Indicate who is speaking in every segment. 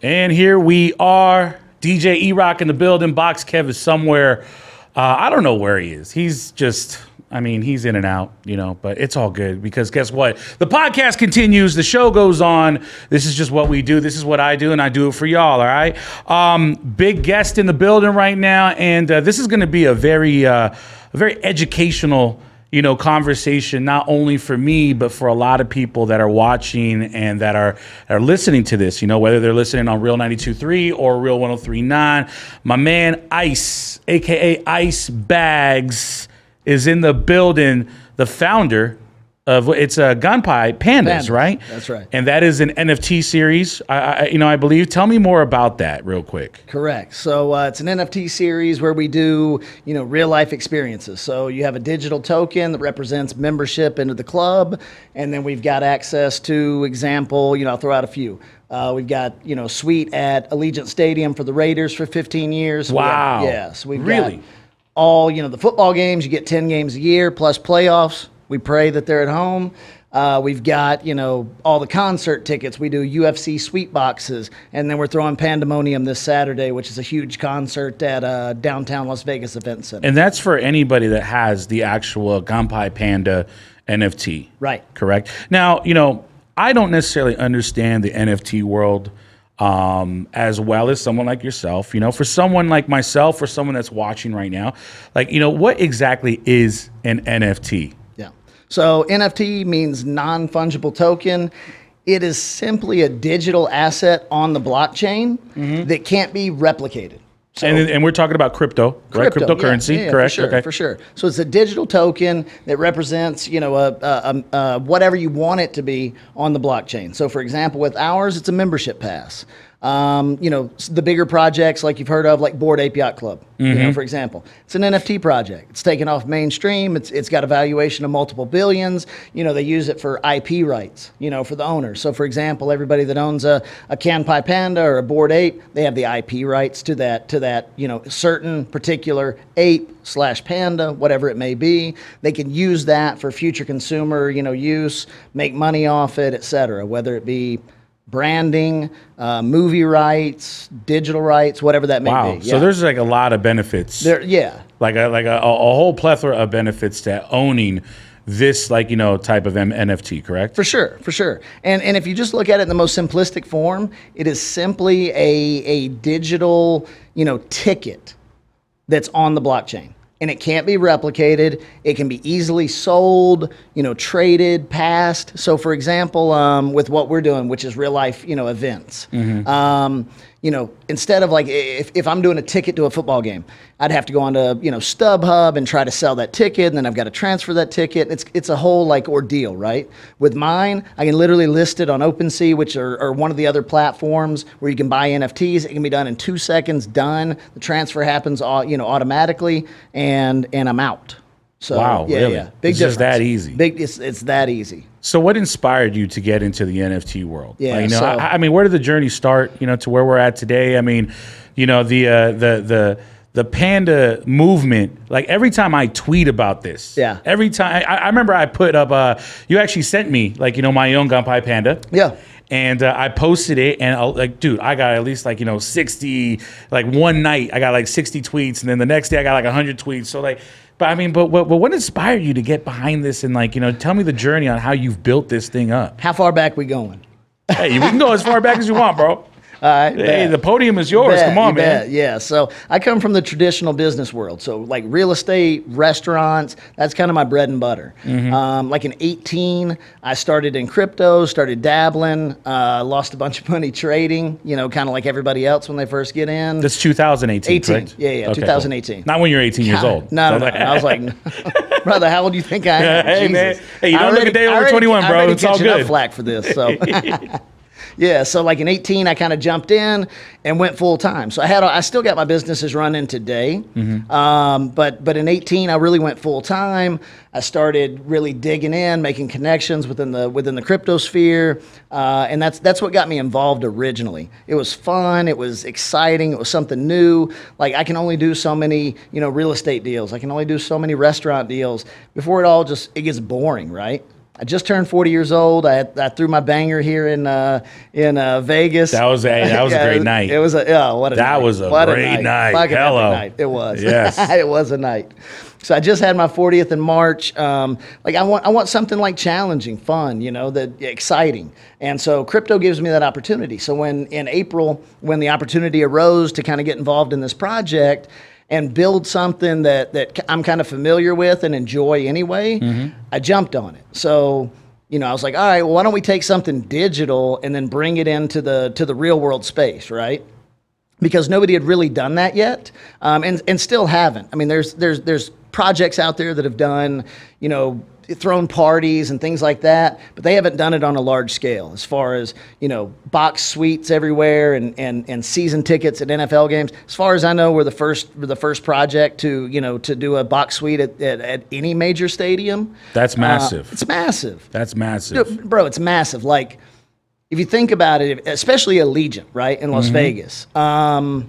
Speaker 1: And here we are. DJ E Rock in the building. Box Kev is somewhere. Uh, I don't know where he is. He's just, I mean, he's in and out, you know, but it's all good because guess what? The podcast continues. The show goes on. This is just what we do. This is what I do, and I do it for y'all, all right? Um, big guest in the building right now. And uh, this is going to be a very, uh, a very educational you know, conversation not only for me but for a lot of people that are watching and that are are listening to this. You know, whether they're listening on Real 92.3 or Real 103.9. My man Ice, aka Ice Bagz, is in the building. The founder of it's a Kanpai Pandas,
Speaker 2: Pandas,
Speaker 1: right?
Speaker 2: that's right.
Speaker 1: And that is an NFT series. I, I, you know, I believe. Tell me more about that, real quick.
Speaker 2: Correct. So uh, it's an NFT series where we do, you know, real life experiences. So you have a digital token that represents membership into the club, and then we've got access to example. You know, I'll throw out a few. Uh, we've got you know suite at Allegiant Stadium for the Raiders for 15 years. We have-
Speaker 1: Wow.
Speaker 2: yeah. So we've
Speaker 1: Really?
Speaker 2: got all you know the football games. You get 10 games a year plus playoffs. We pray that they're at home. Uh, we've got you know all the concert tickets. We do UFC suite boxes, and then we're throwing Pandemonium this Saturday, which is a huge concert at uh, downtown Las Vegas Event Center.
Speaker 1: And that's for anybody that has the actual Kanpai Panda NFT.
Speaker 2: Right.
Speaker 1: Correct. Now, you know, I don't necessarily understand the NFT world um, as well as someone like yourself. You know, for someone like myself, or someone that's watching right now, like, you know, what exactly is an NFT?
Speaker 2: So NFT means non fungible token. It is simply a digital asset on the blockchain mm-hmm. that can't be replicated. So
Speaker 1: and, and we're talking about crypto, right?
Speaker 2: Crypto, yeah,
Speaker 1: Cryptocurrency,
Speaker 2: yeah, yeah,
Speaker 1: correct?
Speaker 2: For sure,
Speaker 1: okay.
Speaker 2: for sure. So it's a digital token that represents, you know, a, a, a, a whatever you want it to be on the blockchain. So, for example, with ours, it's a membership pass. Um, you know, the bigger projects like you've heard of, like Bored Ape Yacht Club,
Speaker 1: Mm-hmm.
Speaker 2: know, for example, it's an NFT project. It's taken off mainstream. It's it's got a valuation of multiple billions. You know, they use it for IP rights. You know, for the owners. So, for example, everybody that owns a a Kanpai Panda or a Board Ape, they have the IP rights to that to that you know certain particular ape slash panda, whatever it may be. They can use that for future consumer you know use, make money off it, et cetera. Whether it be branding, uh, movie rights, digital rights, whatever that may
Speaker 1: Wow.
Speaker 2: be.
Speaker 1: So there's like a lot of benefits.
Speaker 2: there, yeah.
Speaker 1: like a like a, a whole plethora of benefits to owning this like you know type of M- NFT, correct?
Speaker 2: For sure, for sure. And and if you just look at it in the most simplistic form, it is simply a a digital, you know, ticket that's on the blockchain. And it can't be replicated. It can be easily sold, you know, traded, passed. So, for example, um, with what we're doing, which is real life, you know, events, um, you know, instead of like if, if I'm doing a ticket to a football game, I'd have to go onto you know StubHub and try to sell that ticket, and then I've got to transfer that ticket. It's it's a whole like ordeal, right? With mine, I can literally list it on OpenSea, which are, are one of the other platforms where you can buy NFTs. It can be done in two seconds. Done. The transfer happens, au- you know, automatically, and and I'm out. So
Speaker 1: Wow,
Speaker 2: yeah,
Speaker 1: really?
Speaker 2: yeah, big
Speaker 1: It's just that easy.
Speaker 2: Big, it's it's that easy.
Speaker 1: So, what inspired you to get into the NFT world?
Speaker 2: Yeah,
Speaker 1: Like, you know,
Speaker 2: so-
Speaker 1: I, I mean, where did the journey start? You know, to where we're at today. I mean, you know, the uh, the the the panda movement. Like every time I tweet about this,
Speaker 2: Yeah.
Speaker 1: Every time I, I remember I put up. Uh, you actually sent me like you know my own Kanpai Panda.
Speaker 2: Yeah.
Speaker 1: And uh, I posted it, and I, like, dude, I got at least like you know sixty. Like one night, I got like sixty tweets, and then the next day, I got like hundred tweets. So like, but I mean, but, but but what inspired you to get behind this and like you know tell me the journey on how you've built this thing up?
Speaker 2: How far back we going?
Speaker 1: Hey, we can go as far back as you want, bro.
Speaker 2: Right.
Speaker 1: Hey,
Speaker 2: bet.
Speaker 1: the podium is yours.
Speaker 2: Bet,
Speaker 1: Come on, man.
Speaker 2: bet. Yeah. So I come from the traditional business world. So like real estate, restaurants, that's kind of my bread and butter.
Speaker 1: Mm-hmm.
Speaker 2: Um, like in 18, I started in crypto, started dabbling, uh, lost a bunch of money trading, you know, kind of like everybody else when they first get in.
Speaker 1: That's 2018,
Speaker 2: 18.
Speaker 1: correct?
Speaker 2: Yeah, yeah,
Speaker 1: cool.
Speaker 2: 2018.
Speaker 1: Not when you're 18 years old.
Speaker 2: No, no, no. I was like, brother, how old do you think I am?
Speaker 1: Hey, man. Hey, you don't look a day
Speaker 2: I
Speaker 1: over 21, bro. It's all
Speaker 2: enough
Speaker 1: good.
Speaker 2: flack for this. So, yeah. So, like in 18, I kind of jumped in and went full time. So I had, I still got my businesses running today.
Speaker 1: Mm-hmm.
Speaker 2: Um, but, but in 18, I really went full time. I started really digging in, making connections within the within the crypto sphere, uh, and that's that's what got me involved originally. It was fun. It was exciting. It was something new. Like I can only do so many, you know, real estate deals. I can only do so many restaurant deals before it all just it gets boring, right? I just turned 40 years old. I, I threw my banger here in uh, in uh, Vegas.
Speaker 1: That was a that was a great night.
Speaker 2: It was a yeah, what a
Speaker 1: That
Speaker 2: night.
Speaker 1: was a
Speaker 2: What
Speaker 1: great night.
Speaker 2: Fucking epic
Speaker 1: Hello.
Speaker 2: night. It was.
Speaker 1: Yes.
Speaker 2: it was a night. So I just had my 40th in March. Um, like I want I want something like challenging, fun, you know, that exciting. And so crypto gives me that opportunity. So when in April when the opportunity arose to kind of get involved in this project and build something that that I'm kind of familiar with and enjoy anyway, I jumped on it. So you know, I was like, all right, well, why don't we take something digital and then bring it into the to the real world space, right? Because nobody had really done that yet, um, and and still haven't. I mean, there's there's there's projects out there that have done, you know, thrown parties and things like that, but they haven't done it on a large scale. As far as you know, box suites everywhere and and and season tickets at NFL games. As far as I know, we're the first we're the first project to you know to do a box suite at, at, at any major stadium.
Speaker 1: That's
Speaker 2: Uh,
Speaker 1: massive.
Speaker 2: it's massive.
Speaker 1: That's massive.
Speaker 2: Bro, it's massive. Like, if you think about it, especially Allegiant, right, in Las
Speaker 1: Mm-hmm.
Speaker 2: Vegas. Um,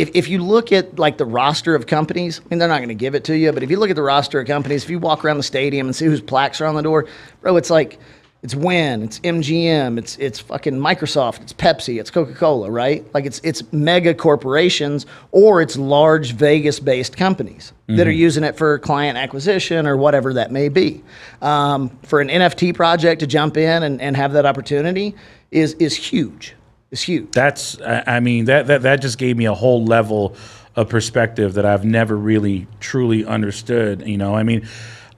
Speaker 2: if, if you look at like the roster of companies, I mean, they're not going to give it to you, but if you look at the roster of companies, if you walk around the stadium and see whose plaques are on the door, bro, it's like it's Wynn, it's MGM, it's it's fucking Microsoft, it's Pepsi, it's Coca Cola, right? Like it's it's mega corporations or it's large Vegas based companies that are using it for client acquisition or whatever that may be. Um, for an NFT project to jump in and, and have that opportunity is is huge. Is huge.
Speaker 1: That's I mean that that that just gave me a whole level of perspective that I've never really truly understood. You know, I mean,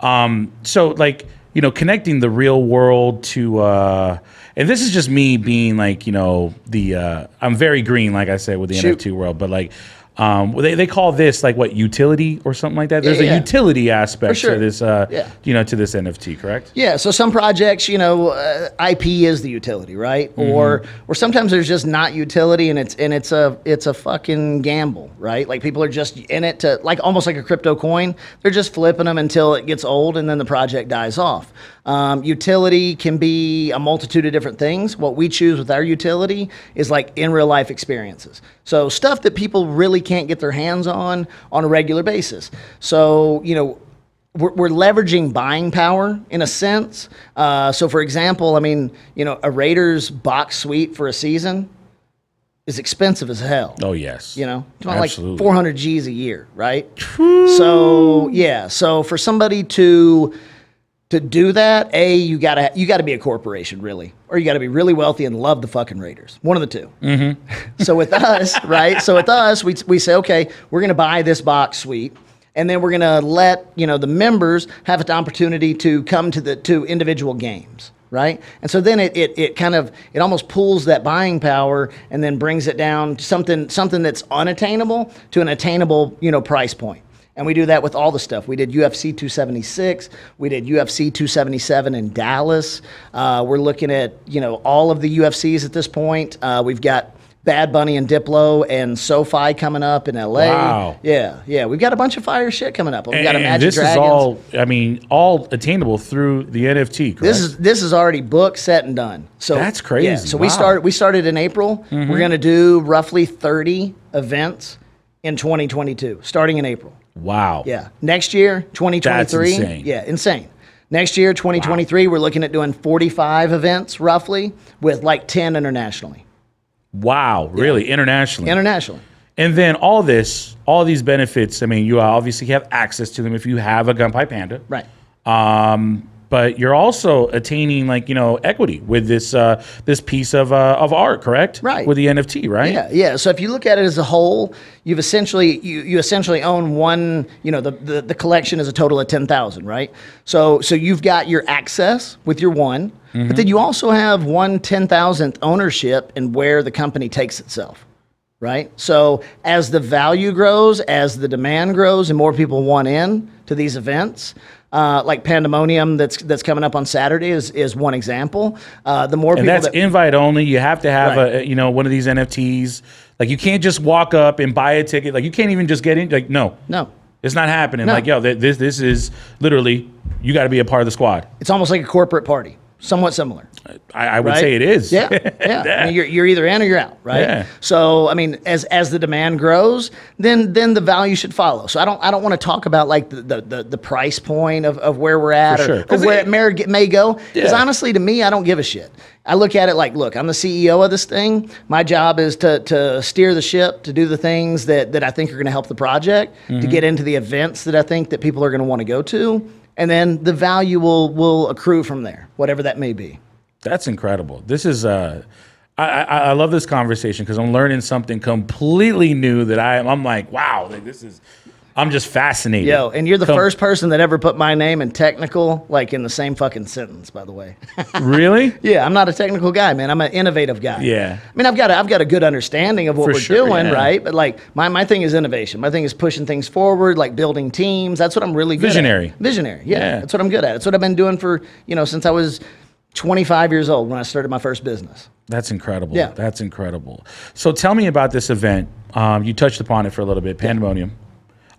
Speaker 1: um, so like you know, connecting the real world to. Uh, and this is just me being like, you know, the uh, I'm very green, like I said, with the
Speaker 2: Shoot.
Speaker 1: NFT world, but like, um, they, they call this like what utility or something like that. There's
Speaker 2: Yeah,
Speaker 1: a utility aspect
Speaker 2: sure.
Speaker 1: to this, uh,
Speaker 2: Yeah.
Speaker 1: you know, to this NFT, correct?
Speaker 2: Yeah, so some projects, you know, uh, IP is the utility, right? Or or sometimes there's just not utility, and it's and it's a it's a fucking gamble, right? Like people are just in it to like almost like a crypto coin. They're just flipping them until it gets old, and then the project dies off. Um, utility can be a multitude of different things. What we choose with our utility is like in real life experiences. So stuff that people really can't get their hands on on a regular basis. So you know we're, we're leveraging buying power in a sense. Uh, so, for example, I mean, you know, a Raiders box suite for a season is expensive as hell.
Speaker 1: Oh yes.
Speaker 2: You know, it's about like 400 G's a year, right? So, yeah. So, for somebody to to do that, a you gotta you gotta be a corporation, really, or you gotta be really wealthy and love the fucking Raiders. One of the 2 Mm-hmm. so with us, right? So with us, we we say, okay, we're gonna buy this box suite. And then we're gonna let you know the members have an opportunity to come to the to individual games, right? And so then it, it, it kind of it almost pulls that buying power and then brings it down to something something that's unattainable to an attainable you know price point. And we do that with all the stuff. We did UFC 276. We did UFC 277 in Dallas. Uh, we're looking at you know all of the UFCs at this point. Uh, we've got Bad Bunny and Diplo and SoFi coming up in LA.
Speaker 1: Wow.
Speaker 2: Yeah, yeah. We've got a bunch of fire shit coming up. We've got a
Speaker 1: And
Speaker 2: Magic
Speaker 1: this
Speaker 2: Dragons.
Speaker 1: is all, I mean, all attainable through the NFT, correct?
Speaker 2: This is this is already booked, set, and done. So
Speaker 1: That's crazy.
Speaker 2: Yeah, so we
Speaker 1: Wow.
Speaker 2: started we started in April. We're gonna do roughly 30 events in 2022, starting in April.
Speaker 1: Wow.
Speaker 2: Yeah. Next year, 2023.
Speaker 1: insane.
Speaker 2: Yeah, insane. Next year, 2023, we're looking at doing 45 events roughly with like 10 internationally.
Speaker 1: Wow. Really? Internationally.
Speaker 2: Internationally.
Speaker 1: and then all this, all these benefits, I mean, you obviously have access to them if you have a Kanpai Panda.
Speaker 2: Right.
Speaker 1: Um, but you're also attaining like, you know, equity with this uh, this piece of uh, of art, correct?
Speaker 2: Right.
Speaker 1: With the NFT, right?
Speaker 2: Yeah, yeah. So if you look at it as a whole, you've essentially you, you essentially own one. You know, the, the, the collection is a total of ten thousand, right? So so you've got your access with your one, but then you also have one ten thousandth ownership in where the company takes itself. Right. So as the value grows, as the demand grows, and more people want in to these events, uh, like Pandemonium that's that's coming up on Saturday is is one example. Uh, the more
Speaker 1: And
Speaker 2: people
Speaker 1: that's
Speaker 2: that,
Speaker 1: invite only. You have to have
Speaker 2: Right.
Speaker 1: a you know one of these NFTs. Like you can't just walk up and buy a ticket. Like you can't even just get in. Like no,
Speaker 2: no,
Speaker 1: it's not happening.
Speaker 2: No.
Speaker 1: Like yo, th- this this is literally you got to be a part of the squad.
Speaker 2: it's almost like a corporate party. Somewhat similar.
Speaker 1: I, I would
Speaker 2: right?
Speaker 1: say it is.
Speaker 2: Yeah, yeah. I mean, you're, you're either in or you're out, right?
Speaker 1: Yeah.
Speaker 2: So, I mean, as as the demand grows, then then the value should follow. So, I don't I don't want to talk about like the the, the, the price point of, of where we're at
Speaker 1: For
Speaker 2: or,
Speaker 1: sure.
Speaker 2: or where
Speaker 1: it-
Speaker 2: it may, may go. Because
Speaker 1: Yeah.
Speaker 2: honestly, to me, I don't give a shit. I look at it like, look, I'm the CEO of this thing. My job is to to steer the ship, to do the things that that I think are going to help the project,
Speaker 1: Mm-hmm.
Speaker 2: to get into the events that I think that people are going to want to go to, and then the value will will accrue from there, whatever that may be.
Speaker 1: That's incredible. This is uh I, I, I love this conversation because I'm learning something completely new that I I'm like, wow, like this is I'm just fascinated.
Speaker 2: Yo, and you're the
Speaker 1: Com-
Speaker 2: first person that ever put my name and technical like in the same fucking sentence, by the way.
Speaker 1: Really?
Speaker 2: yeah, I'm not a technical guy, man. I'm an innovative guy.
Speaker 1: Yeah.
Speaker 2: I mean, I've got a, I've got a good understanding of what
Speaker 1: For
Speaker 2: we're
Speaker 1: sure,
Speaker 2: doing,
Speaker 1: yeah.
Speaker 2: right? But like my, my thing is innovation. My thing is pushing things forward, like building teams. That's what I'm really good
Speaker 1: Visionary.
Speaker 2: at. Visionary. Yeah,
Speaker 1: Yeah.
Speaker 2: That's what I'm good at. That's what I've been doing for, you know, since I was 25 years old when I started my first business.
Speaker 1: That's incredible.
Speaker 2: Yeah.
Speaker 1: That's incredible. So tell me about this event. Um, you touched upon it for a little bit, Pandemonium.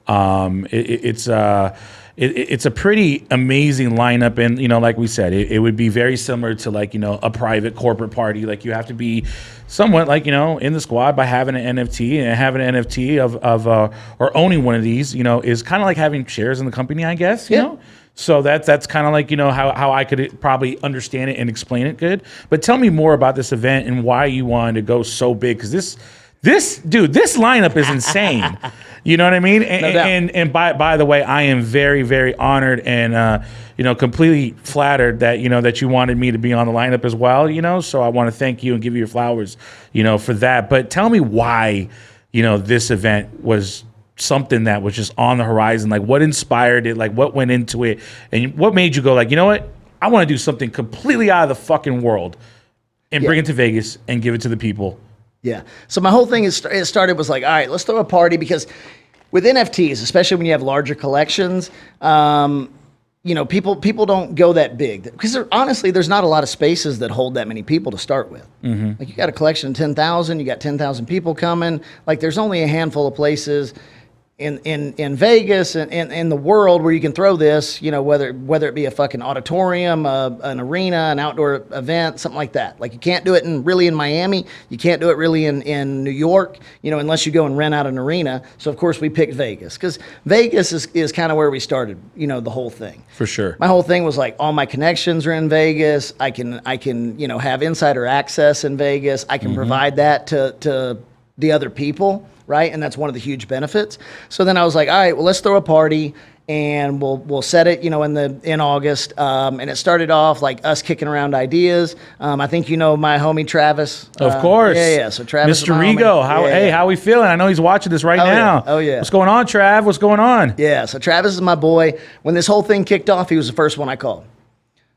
Speaker 1: Um, it, it- it's uh, it, it- it's a pretty amazing lineup, and you know, like we said, it, it would be very similar to like you know a private corporate party. Like you have to be somewhat like you know in the squad by having an NFT and having an NFT of of uh, or owning one of these. You know, is kind of like having shares in the company, I guess. You
Speaker 2: Yeah.
Speaker 1: know. So that's that's kind of like you know how, how I could probably understand it and explain it good. But tell me more about this event and why you wanted to go so big because this this dude this lineup is insane. you know what I mean? And,
Speaker 2: doubt.
Speaker 1: and and by by the way, I am very very honored and uh, you know completely flattered that you know that you wanted me to be on the lineup as well. You know, so I want to thank you and give you your flowers. You know for that. But tell me why you know this event was something that was just on the horizon like what inspired it like what went into it and what made you go like you know what i want to do something completely out of the fucking world and bring it to vegas and give it to the people
Speaker 2: Yeah. So my whole thing is it started was like, all right, let's throw a party because with NFTs, especially when you have larger collections, um, you know, people people don't go that big because honestly, there's not a lot of spaces that hold that many people to start with. Like you got a collection of ten thousand, you got ten thousand people coming. Like there's only a handful of places in in in Vegas and in, in the world where you can throw this, you know, whether whether it be a fucking auditorium, uh, an arena, an outdoor event, something like that. Like you can't do it in really in Miami, you can't do it really in in New York, you know, unless you go and rent out an arena. So of course we picked Vegas because Vegas is is kind of where we started, you know, the whole thing.
Speaker 1: for sure
Speaker 2: My whole thing was like all my connections are in Vegas. I can I can you know have insider access in Vegas. I can provide that to to the other people, right? And that's one of the huge benefits. So then I was like, all right, well let's throw a party and we'll we'll set it you know in the in August. Um, and it started off like us kicking around ideas. Um, I think you know my homie Travis.
Speaker 1: of
Speaker 2: Uh,
Speaker 1: course
Speaker 2: yeah, yeah. So Travis,
Speaker 1: mr
Speaker 2: homie.
Speaker 1: how
Speaker 2: Yeah,
Speaker 1: hey
Speaker 2: yeah.
Speaker 1: how we feeling i know he's watching this right
Speaker 2: Oh, yeah.
Speaker 1: now
Speaker 2: Oh, yeah.
Speaker 1: what's going on trav what's going on
Speaker 2: Yeah, so Travis is my boy. When this whole thing kicked off, he was the first one I called.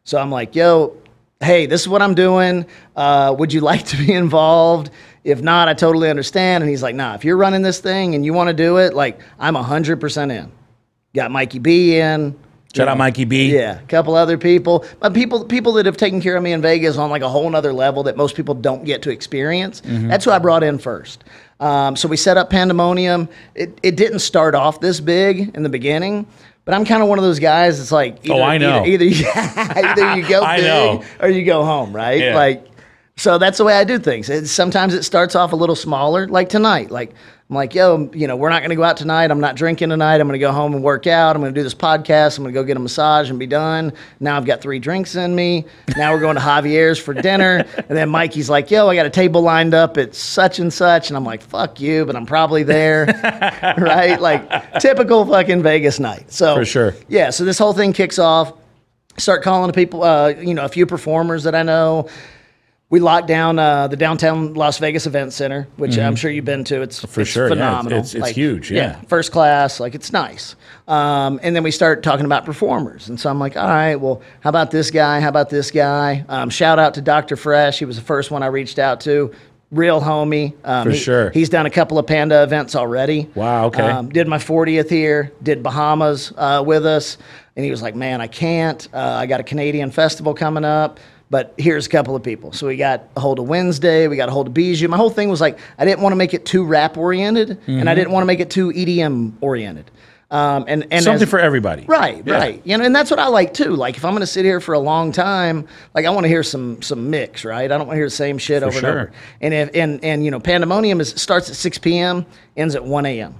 Speaker 2: So I'm like, yo, hey, this is what I'm doing. Uh, would you like to be involved? If not, I totally understand. And he's like, nah, if you're running this thing and you want to do it, like, I'm 100% in. Got Mikey B in.
Speaker 1: shout out mikey b
Speaker 2: Yeah, a couple other people, but people people that have taken care of me in Vegas on like a whole nother level that most people don't get to experience. That's who I brought in first. Um, so we set up Pandemonium. It, it didn't start off this big in the beginning, but I'm kind of one of those guys. that's like, oh, either,
Speaker 1: Oh, I know.
Speaker 2: Either, either, either you go big
Speaker 1: know.
Speaker 2: or you go home, right?
Speaker 1: Yeah.
Speaker 2: Like, so that's the way I do things. It, sometimes it starts off a little smaller, like tonight. Like I'm like, yo, you know, we're not going to go out tonight. I'm not drinking tonight. I'm going to go home and work out. I'm going to do this podcast. I'm going to go get a massage and be done. Now I've got three drinks in me. Now we're going to Javier's for dinner. And then Mikey's like, yo, I got a table lined up at such and such. And I'm like, fuck you, but I'm probably there. right? Like typical fucking Vegas night. So
Speaker 1: For sure.
Speaker 2: Yeah. So this whole thing kicks off. Start calling to people, uh, you know, a few performers that I know we locked down uh, the downtown Las Vegas Event Center, which I'm sure you've been to. It's
Speaker 1: Mm-hmm. For
Speaker 2: it's
Speaker 1: sure, yeah. It's-
Speaker 2: phenomenal.
Speaker 1: it's- it's huge, yeah.
Speaker 2: first class, like it's nice. Um, and then we start talking about performers, and so I'm like, all right, well, how about this guy? How about this guy? Um, shout out to Dr. Fresh. He was the first one I reached out to. Real homie. Um,
Speaker 1: For
Speaker 2: he-
Speaker 1: sure.
Speaker 2: He's done a couple of Panda events already.
Speaker 1: Wow, okay.
Speaker 2: Um, did my 40th here, did Bahamas uh, with us. And he was like, man, I can't. Uh, I got a Canadian festival coming up, but here's a couple of people. So we got a hold of Wednesday, we got a hold of Bijou. My whole thing was like, I didn't want to make it too rap oriented, and I
Speaker 1: Mm-hmm.
Speaker 2: didn't want to make it too EDM oriented. Um, and and
Speaker 1: Something
Speaker 2: as-
Speaker 1: for everybody.
Speaker 2: Right,
Speaker 1: Yeah.
Speaker 2: right. You know, and that's what I like too. Like if I'm going to sit here for a long time, like I want to hear some some mix, right? I don't want to hear the same shit over
Speaker 1: sure.
Speaker 2: and over. And if and and you know, Pandemonium is starts at 6 p.m., ends at 1 a.m.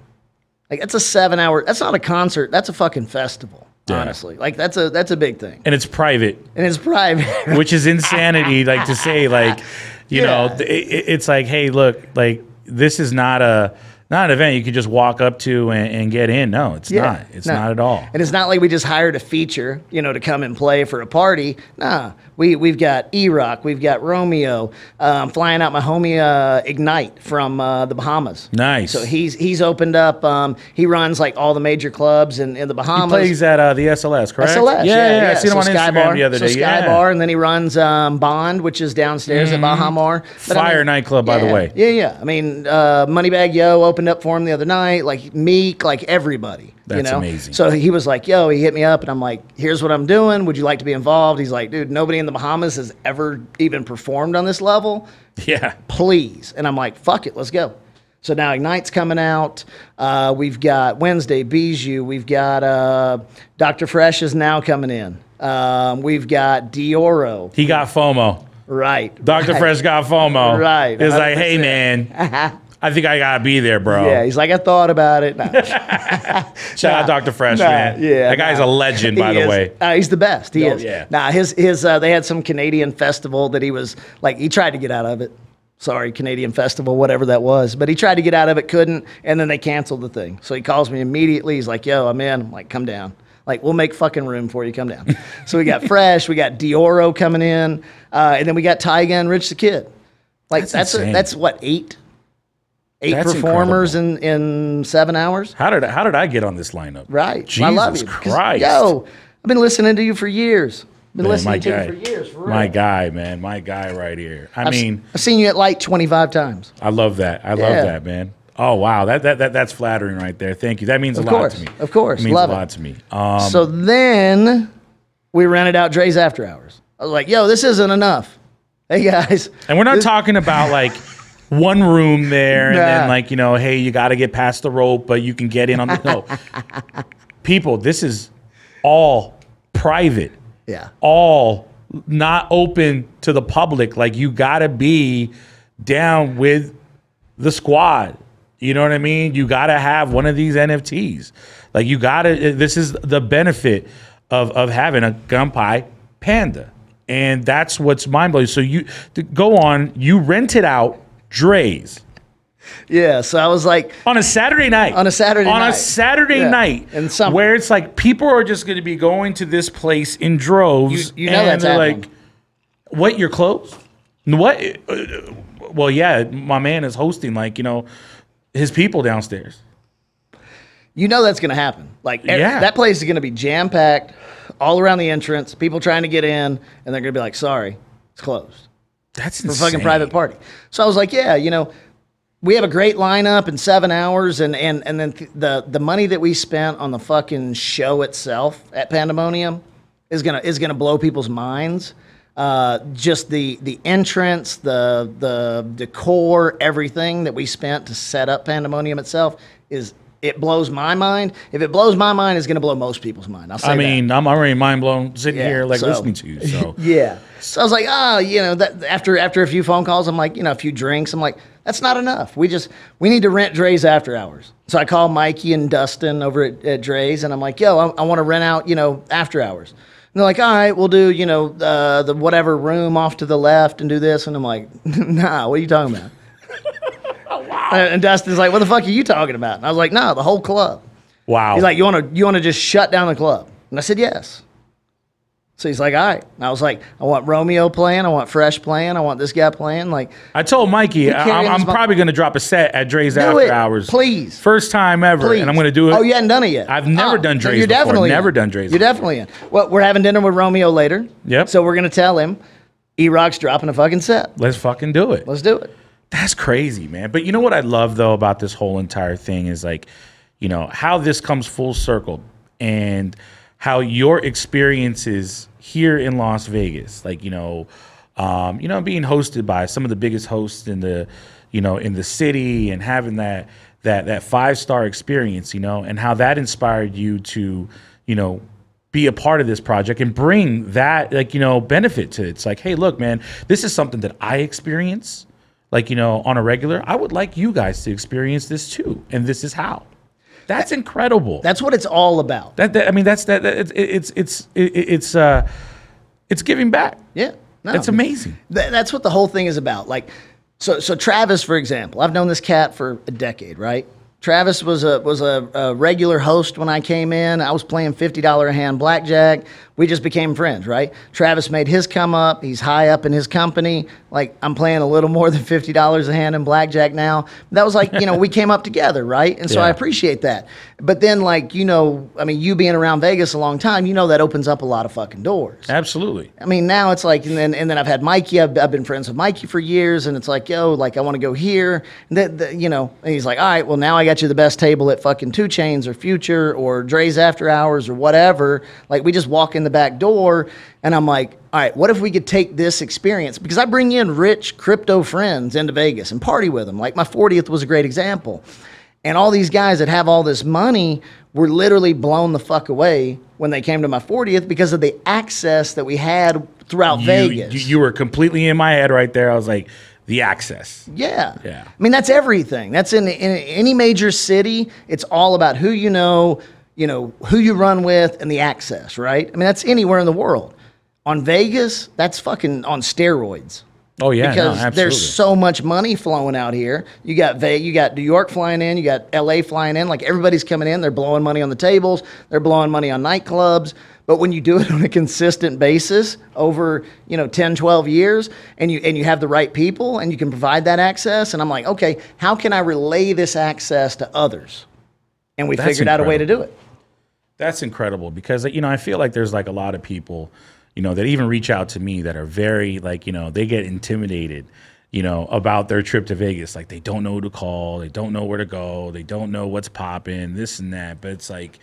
Speaker 2: Like that's a seven hour. That's not a concert. That's a fucking festival.
Speaker 1: Yeah.
Speaker 2: Honestly, like that's a that's a big thing,
Speaker 1: And it's private,
Speaker 2: and it's private.
Speaker 1: which is insanity. like to say, like, you know,
Speaker 2: Yeah.
Speaker 1: th- it, it's like, hey, look, like this is not a not an event you could just walk up to and, and get in. No, it's not. It's
Speaker 2: no.
Speaker 1: not at all.
Speaker 2: And it's not like we just hired a feature, you know, to come and play for a party. Nah, we we've got E Rock, we've got Romeo, um, flying out my homie uh, Ignite from uh, the Bahamas.
Speaker 1: Nice.
Speaker 2: So he's he's opened up. Um, he runs like all the major clubs in, in the Bahamas.
Speaker 1: He plays at uh, the SLS, correct?
Speaker 2: SLS,
Speaker 1: yeah, yeah. I seen him
Speaker 2: So
Speaker 1: on
Speaker 2: Sky
Speaker 1: Instagram
Speaker 2: Bar,
Speaker 1: the other
Speaker 2: so
Speaker 1: day.
Speaker 2: Sky
Speaker 1: yeah. Mm-hmm.
Speaker 2: Bar, and then he runs um, Bond, which is downstairs at Baha Mar. But
Speaker 1: Fire nightclub, by the way.
Speaker 2: Yeah, yeah. I mean, uh, Moneybagg Yo opened up for him the other night. Like Meek, like everybody. You
Speaker 1: That's
Speaker 2: know?
Speaker 1: amazing.
Speaker 2: So he was like, "Yo," he hit me up, and I'm like, "Here's what I'm doing. Would you like to be involved?" He's like, "Dude, nobody in the Bahamas has ever even performed on this level.
Speaker 1: Yeah.
Speaker 2: Please." And I'm like, "Fuck it, let's go." So now Ignite's coming out. Uh, we've got Wednesday Bijou. We've got uh, Dr. Fresh is now coming in. Um, we've got Dioro.
Speaker 1: He got FOMO.
Speaker 2: Right.
Speaker 1: Dr.
Speaker 2: right.
Speaker 1: Fresh got FOMO.
Speaker 2: Right,
Speaker 1: It's like, hey, man, I think I got to be there, bro.
Speaker 2: Yeah, he's like, I thought about it. No.
Speaker 1: Shout out Dr. Fresh,
Speaker 2: Nah,
Speaker 1: man.
Speaker 2: yeah,
Speaker 1: That guy's
Speaker 2: nah.
Speaker 1: a legend, by
Speaker 2: He
Speaker 1: the
Speaker 2: is.
Speaker 1: way.
Speaker 2: Uh, he's the best. He
Speaker 1: Oh,
Speaker 2: is.
Speaker 1: yeah.
Speaker 2: Nah, his his uh, they had some Canadian festival that he was like he tried to get out of it. Sorry, Canadian festival, whatever that was. But he tried to get out of it, couldn't, and then they canceled the thing. So he calls me immediately. He's like, "Yo, I'm in." I'm like, "Come down." Like, we'll make fucking room for you. Come down. so we got Fresh, we got Dioro coming in, uh, and then we got Tyga and Rich the Kid. Like
Speaker 1: That's
Speaker 2: that's a, that's what eight, eight
Speaker 1: That's
Speaker 2: performers in in seven hours.
Speaker 1: How did I, how did I get on this lineup?
Speaker 2: Right.
Speaker 1: Jesus
Speaker 2: I love you.
Speaker 1: Christ.
Speaker 2: Yo, I've been listening to you for years. Been
Speaker 1: Man,
Speaker 2: listening
Speaker 1: my
Speaker 2: to
Speaker 1: guy.
Speaker 2: you for years. For.
Speaker 1: My guy, man. My guy right here. I
Speaker 2: I've,
Speaker 1: mean,
Speaker 2: I've seen you at light 25 times.
Speaker 1: I love that. I love that, man. Oh wow, that, that that that's flattering right there. Thank you. That means a
Speaker 2: Of
Speaker 1: lot to me.
Speaker 2: of course.
Speaker 1: it means
Speaker 2: Love
Speaker 1: a
Speaker 2: it.
Speaker 1: lot to me. Um,
Speaker 2: so then we rented out Dre's After Hours. I was like, yo, this isn't enough. Hey, guys.
Speaker 1: and we're not talking about like one room there and then like you know, hey, you got to get past the rope, but you can get in on the no. People, this is all private.
Speaker 2: Yeah.
Speaker 1: all not open to the public. Like you gotta be down with the squad. You know what I mean? You gotta have one of these NFTs. Like you gotta. Eh, this is the benefit of of having a Kanpai Panda, and that's what's mind blowing. So you to go on. You rent it out Dre's
Speaker 2: Yeah. So I was like,
Speaker 1: on a Saturday night.
Speaker 2: On a Saturday night
Speaker 1: on
Speaker 2: night.
Speaker 1: a Saturday
Speaker 2: Yeah.
Speaker 1: night.
Speaker 2: In summer.
Speaker 1: Where it's like people are just going to be going to this place in droves.
Speaker 2: You- you know
Speaker 1: and
Speaker 2: that's
Speaker 1: they're
Speaker 2: happening.
Speaker 1: like, what, you're closed? What? Uh, Well, yeah, my man is hosting, like, you know, his people downstairs.
Speaker 2: you know that's going to happen. Like,
Speaker 1: Yeah.
Speaker 2: that place is going to be jam packed all around the entrance, people trying to get in, and they're going to be like, sorry, it's closed.
Speaker 1: That's
Speaker 2: for
Speaker 1: insane.
Speaker 2: fucking private party. So I was like, yeah, you know, we have a great lineup in seven hours, and and and then th- the the money that we spent on the fucking show itself at Pandemonium is gonna is gonna blow people's minds. Uh, just the the entrance, the the decor, everything that we spent to set up Pandemonium itself is it blows my mind. If it blows my mind, it's gonna blow most people's mind. I'll say
Speaker 1: I
Speaker 2: that.
Speaker 1: mean, I'm already mind blown sitting
Speaker 2: Yeah,
Speaker 1: here, like,
Speaker 2: so-
Speaker 1: listening to you. So,
Speaker 2: Yeah. So I was like, oh, you know, that after after a few phone calls, I'm like, you know, a few drinks, I'm like, that's not enough. We just we need to rent Dre's after hours. So I call Mikey and Dustin over at, at Dre's, and I'm like, yo, I, I want to rent out, you know, after hours. And they're like, all right, we'll do, you know, uh, the whatever room off to the left and do this. And I'm like, nah, what are you talking about? And Dustin's like, what the fuck are you talking about? And I was like, no, the whole club.
Speaker 1: wow.
Speaker 2: He's like, you want to you want to just shut down the club? And I said, yes. So he's like, all right. And I was like, I want Romeo playing. I want Fresh playing. I want this guy playing. Like,
Speaker 1: I told Mikey, I, I'm, probably going to drop a set at Dre's
Speaker 2: do
Speaker 1: After
Speaker 2: it,
Speaker 1: Hours.
Speaker 2: please.
Speaker 1: First time ever.
Speaker 2: please.
Speaker 1: And I'm going to do it.
Speaker 2: Oh, you hadn't done it yet.
Speaker 1: I've never
Speaker 2: Oh,
Speaker 1: done Dre's
Speaker 2: You're
Speaker 1: before.
Speaker 2: definitely
Speaker 1: Never
Speaker 2: in.
Speaker 1: done Dre's
Speaker 2: You're
Speaker 1: before.
Speaker 2: definitely in. Well, we're having dinner with Romeo later.
Speaker 1: Yep.
Speaker 2: So we're gonna tell him, E Rock's dropping a fucking set.
Speaker 1: Let's fucking do it.
Speaker 2: Let's do it.
Speaker 1: That's crazy, man. But you know what I love though about this whole entire thing is like, you know, how this comes full circle and how your experiences here in Las Vegas, like, you know, um, you know, being hosted by some of the biggest hosts in the you know, in the city and having that that that five star experience, you know, and how that inspired you to, you know, be a part of this project and bring that like you know benefit to it. It's like, hey, look, man, this is something that I experience, like you know, on a regular. I would like you guys to experience this too, and this is how. That's incredible.
Speaker 2: That's what it's all about.
Speaker 1: That, that I mean, that's that. that it's it's it's it, it's uh, it's giving back.
Speaker 2: Yeah. No,
Speaker 1: That's amazing.
Speaker 2: Th- that's what the whole thing is about. Like, so so Travis, for example, I've known this cat for a decade, right? Travis was a was a, a regular host when I came in. I was playing fifty dollar a hand blackjack. We just became friends, right? Travis made his come up. He's high up in his company. Like I'm playing a little more than fifty dollars a hand in blackjack now. That was like you know we came up together, right? And so I appreciate that. But then like you know, I mean, you being around Vegas a long time, you know that opens up a lot of fucking doors.
Speaker 1: Absolutely.
Speaker 2: I mean, now it's like, and then and then I've had Mikey. I've, I've been friends with Mikey for years, and it's like, yo, like I want to go here. And that, that, you know, and he's like, all right, well now I got you the best table at fucking Two Chains or Future or Dre's After Hours or whatever. Like we just walk in the back door, and I'm like, all right, what if we could take this experience because I bring in rich crypto friends into Vegas and party with them. Like my 40th was a great example. And all these guys that have all this money were literally blown the fuck away when they came to my 40th because of the access that we had throughout
Speaker 1: You,
Speaker 2: Vegas.
Speaker 1: you you were completely in my head right there. I was like, the access.
Speaker 2: yeah.
Speaker 1: Yeah.
Speaker 2: I mean, that's everything. That's in, in any major city. It's all about who you know, you know, who you run with and the access, right? I mean, that's anywhere in the world. On Vegas, that's fucking on steroids.
Speaker 1: Oh yeah, no,
Speaker 2: because
Speaker 1: absolutely.
Speaker 2: there's so much money flowing out here. You got Ve- you got New York flying in, you got LA flying in. Like everybody's coming in, they're blowing money on the tables, they're blowing money on nightclubs. But when you do it on a consistent basis over, you know, 10, 12 years and you and you have the right people and you can provide that access and I'm like, "Okay, how can I relay this access to others?" And we
Speaker 1: That's
Speaker 2: figured out a way to do it.
Speaker 1: That's incredible because you know I feel like there's like a lot of people, you know, that even reach out to me that are very like you know they get intimidated, you know, about their trip to Vegas. Like they don't know who to call, they don't know where to go, they don't know what's popping, this and that. But it's like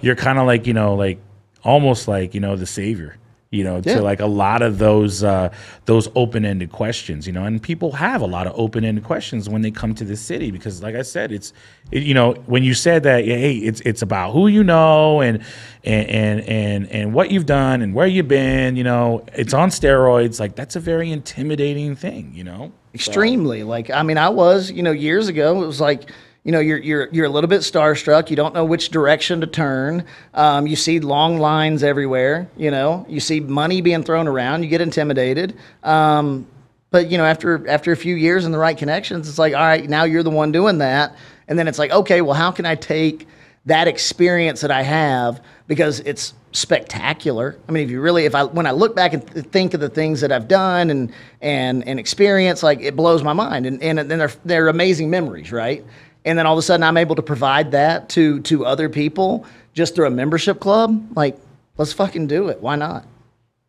Speaker 1: you're kind of like you know like almost like you know the savior. You know,
Speaker 2: Yeah.
Speaker 1: to like a lot of those uh, those open ended questions, you know, and people have a lot of open ended questions when they come to the city because, like I said, it's it, you know when you said that, yeah, hey, it's it's about who you know and and and and and what you've done and where you've been, you know, it's on steroids. Like that's a very intimidating thing, you know.
Speaker 2: Extremely. Like, I mean, I was, you know, years ago, it was like, you know, you're you're you're a little bit starstruck. You don't know which direction to turn. Um, you see long lines everywhere. You know, you see money being thrown around. You get intimidated. Um, but you know, after after a few years and the right connections, it's like, all right, now you're the one doing that. And then it's like, okay, well, how can I take that experience that I have because it's spectacular. I mean, if you really, if I when I look back and th- think of the things that I've done and and and experience, like it blows my mind, and and then they're they're amazing memories, right? And then all of a sudden, I'm able to provide that to to other people just through a membership club. Like, let's fucking do it. Why not?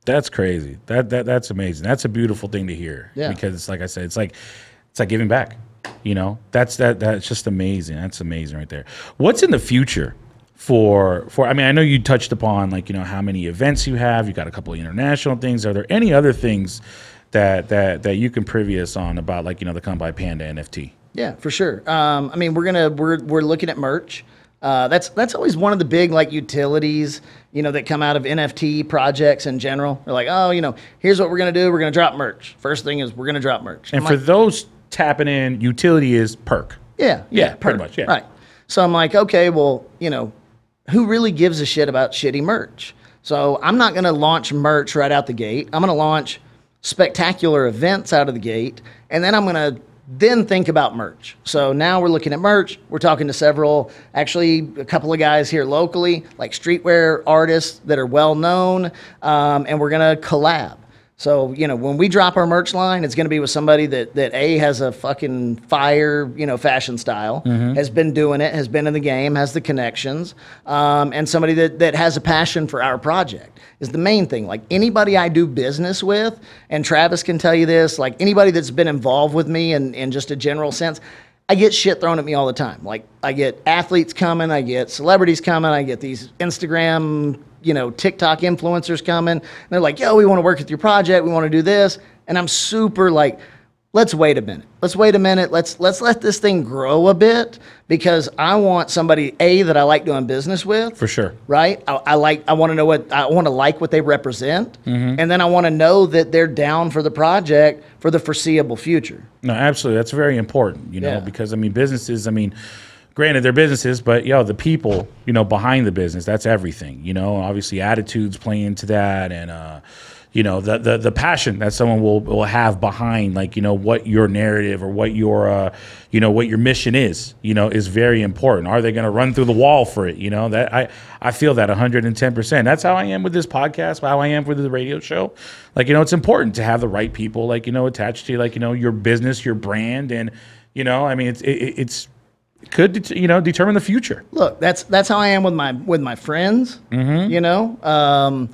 Speaker 1: That's crazy. That that that's amazing. That's a beautiful thing to hear.
Speaker 2: Yeah.
Speaker 1: Because it's like I said, it's like it's like giving back. You know, that's that that's just amazing. That's amazing right there. What's in the future for for I mean, I know you touched upon like, you know, how many events you have. You got a couple of international things. Are there any other things that that that you can privy us on about like, you know, the Kanpai Panda NFT?
Speaker 2: Yeah, for sure. Um, I mean, we're gonna we're we're looking at merch. Uh, that's that's always one of the big like utilities, you know, that come out of NFT projects in general. They're like, oh, you know, here's what we're gonna do. We're gonna drop merch. First thing is we're gonna drop merch.
Speaker 1: And
Speaker 2: I'm
Speaker 1: for
Speaker 2: like,
Speaker 1: those tapping in, utility is perk.
Speaker 2: yeah,
Speaker 1: Yeah, pretty
Speaker 2: per-
Speaker 1: much, yeah.
Speaker 2: Right. So I'm like, okay, well, you know, who really gives a shit about shitty merch? So I'm not going to launch merch right out the gate. I'm going to launch spectacular events out of the gate, and then I'm going to then think about merch. So now we're looking at merch. We're talking to several, actually, a couple of guys here locally, like streetwear artists that are well known, um, and we're to collab. So, you know, when we drop our merch line, it's going to be with somebody that, that A, has a fucking fire, you know, fashion style, has been doing it, has been in the game, has the connections, um, and somebody that, that has a passion for our project is the main thing. Like anybody I do business with, and Travis can tell you this, like anybody that's been involved with me in, in just a general sense, I get shit thrown at me all the time. Like I get athletes coming, I get celebrities coming, I get these Instagram, you know, TikTok influencers coming. And they're like, "Yo, we want to work with your project. We want to do this." And I'm super like, let's wait a minute. Let's wait a minute. Let's let's let this thing grow a bit because I want somebody a that I like doing business with.
Speaker 1: For sure.
Speaker 2: Right. I, I like. I want to know what I want to like what they represent,
Speaker 1: Mm-hmm.
Speaker 2: and then I want to know that they're down for the project for the foreseeable future.
Speaker 1: No, absolutely. That's very important, you know,
Speaker 2: Yeah.
Speaker 1: because I mean, businesses, I mean, granted, they're businesses, but yo, the people, you know, behind the business, that's everything, you know, obviously attitudes play into that and, uh, you know, the, the, the passion that someone will, will have behind, like, you know, what your narrative or what your, uh, you know, what your mission is, you know, is very important. Are they going to run through the wall for it? You know, that I, I feel that 110%. That's how I am with this podcast, how I am with the radio show. Like, you know, it's important to have the right people, like, you know, attached to, like, you know, your business, your brand. And, you know, I mean, it's, it, it's, it could, you know, determine the future.
Speaker 2: Look, that's that's how I am with my with my friends.
Speaker 1: Mm-hmm.
Speaker 2: You know, um,